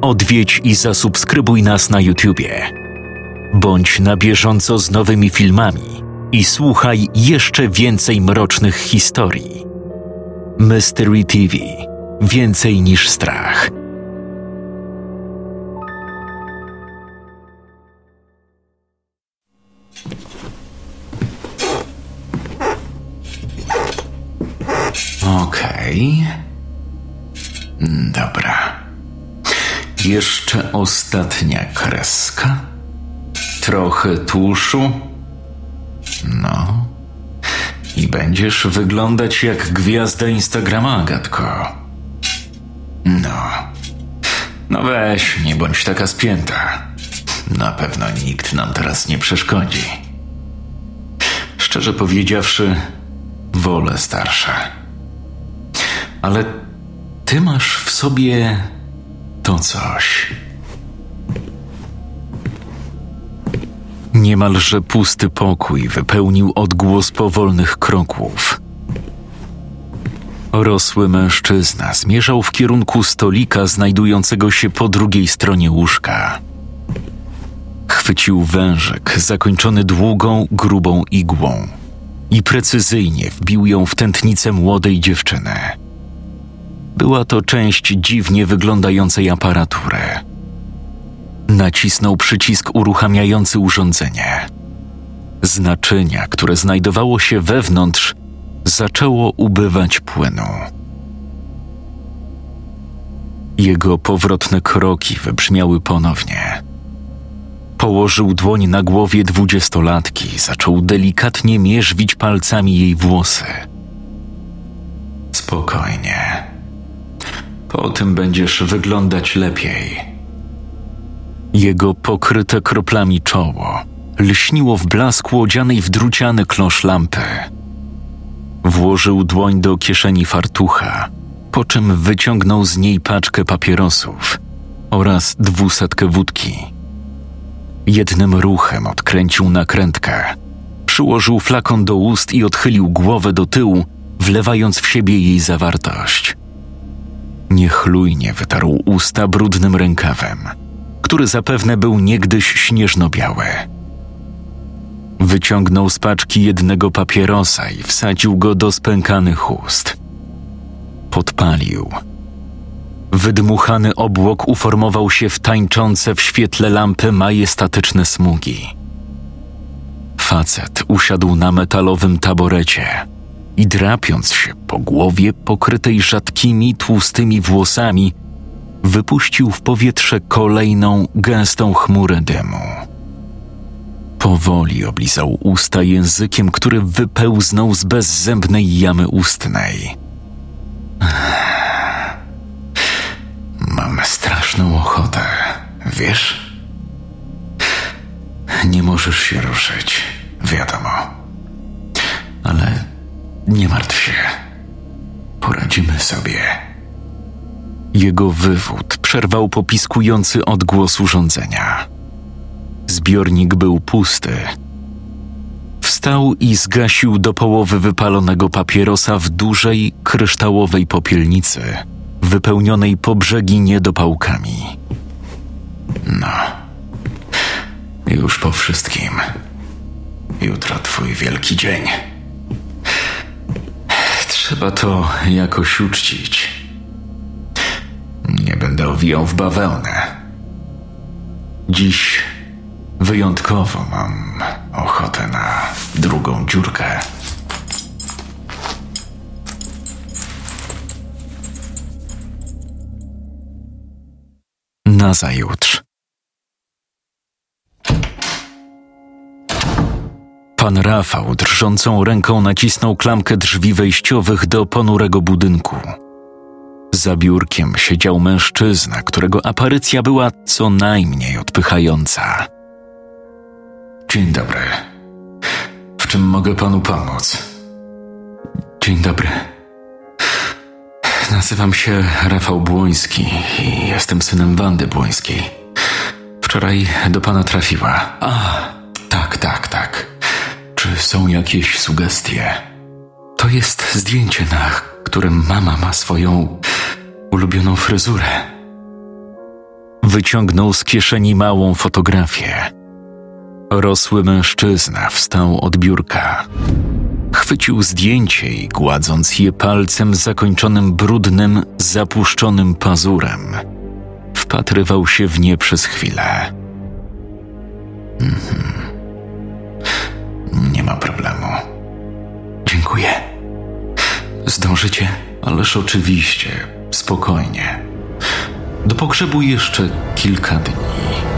odwiedź i zasubskrybuj nas na YouTubie. Bądź na bieżąco z nowymi filmami i słuchaj jeszcze więcej mrocznych historii. Mystery TV Więcej niż strach. Okej. Dobra. Jeszcze ostatnia kreska. Trochę tuszu. No. I będziesz wyglądać jak gwiazda Instagrama, gadko. No. No weź, nie bądź taka spięta. Na pewno nikt nam teraz nie przeszkodzi. Szczerze powiedziawszy, wolę starsze. Ale ty masz w sobie to coś. Niemalże pusty pokój wypełnił odgłos powolnych kroków. Rosły mężczyzna zmierzał w kierunku stolika znajdującego się po drugiej stronie łóżka. Chwycił wężyk zakończony długą, grubą igłą i precyzyjnie wbił ją w tętnicę młodej dziewczyny. Była to część dziwnie wyglądającej aparatury. Nacisnął przycisk uruchamiający urządzenie. Z które znajdowało się wewnątrz, zaczęło ubywać płynu. Jego powrotne kroki wybrzmiały ponownie. Położył dłoń na głowie dwudziestolatki, zaczął delikatnie mierzwić palcami jej włosy. Spokojnie. Po tym będziesz wyglądać lepiej. Jego pokryte kroplami czoło lśniło w blasku odzianej w druciany klosz lampy. Włożył dłoń do kieszeni fartucha, po czym wyciągnął z niej paczkę papierosów oraz dwusetkę wódki. Jednym ruchem odkręcił nakrętkę, przyłożył flakon do ust i odchylił głowę do tyłu, wlewając w siebie jej zawartość. Niechlujnie wytarł usta brudnym rękawem, który zapewne był niegdyś śnieżno-biały. Wyciągnął z paczki jednego papierosa i wsadził go do spękanych ust. Podpalił. Wydmuchany obłok uformował się w tańczące w świetle lampy majestatyczne smugi. Facet usiadł na metalowym taborecie i drapiąc się po głowie pokrytej rzadkimi, tłustymi włosami, wypuścił w powietrze kolejną gęstą chmurę dymu. Powoli oblizał usta językiem, który wypełznął z bezzębnej jamy ustnej. Mam straszną ochotę, wiesz? Nie możesz się ruszyć, wiadomo. Nie martw się. Poradzimy sobie. Jego wywód przerwał popiskujący odgłos urządzenia. Zbiornik był pusty. Wstał i zgasił do połowy wypalonego papierosa w dużej, kryształowej popielnicy, wypełnionej po brzegi niedopałkami. No, już po wszystkim. Jutro twój wielki dzień. Trzeba to jakoś uczcić. Nie będę owijał w bawełnę. Dziś wyjątkowo mam ochotę na drugą dziurkę. Nazajutrz. Pan Rafał drżącą ręką nacisnął klamkę drzwi wejściowych do ponurego budynku. Za biurkiem siedział mężczyzna, którego aparycja była co najmniej odpychająca. Dzień dobry. W czym mogę panu pomóc? Dzień dobry. Nazywam się Rafał Błoński i jestem synem Wandy Błońskiej. Wczoraj do pana trafiła. A, tak, tak, tak. Czy są jakieś sugestie? To jest zdjęcie, na którym mama ma swoją ulubioną fryzurę. Wyciągnął z kieszeni małą fotografię. Rosły mężczyzna wstał od biurka. Chwycił zdjęcie i gładząc je palcem zakończonym brudnym, zapuszczonym pazurem, wpatrywał się w nie przez chwilę. Mhm. Zdążycie? Ależ oczywiście, spokojnie. Do pogrzebu jeszcze kilka dni.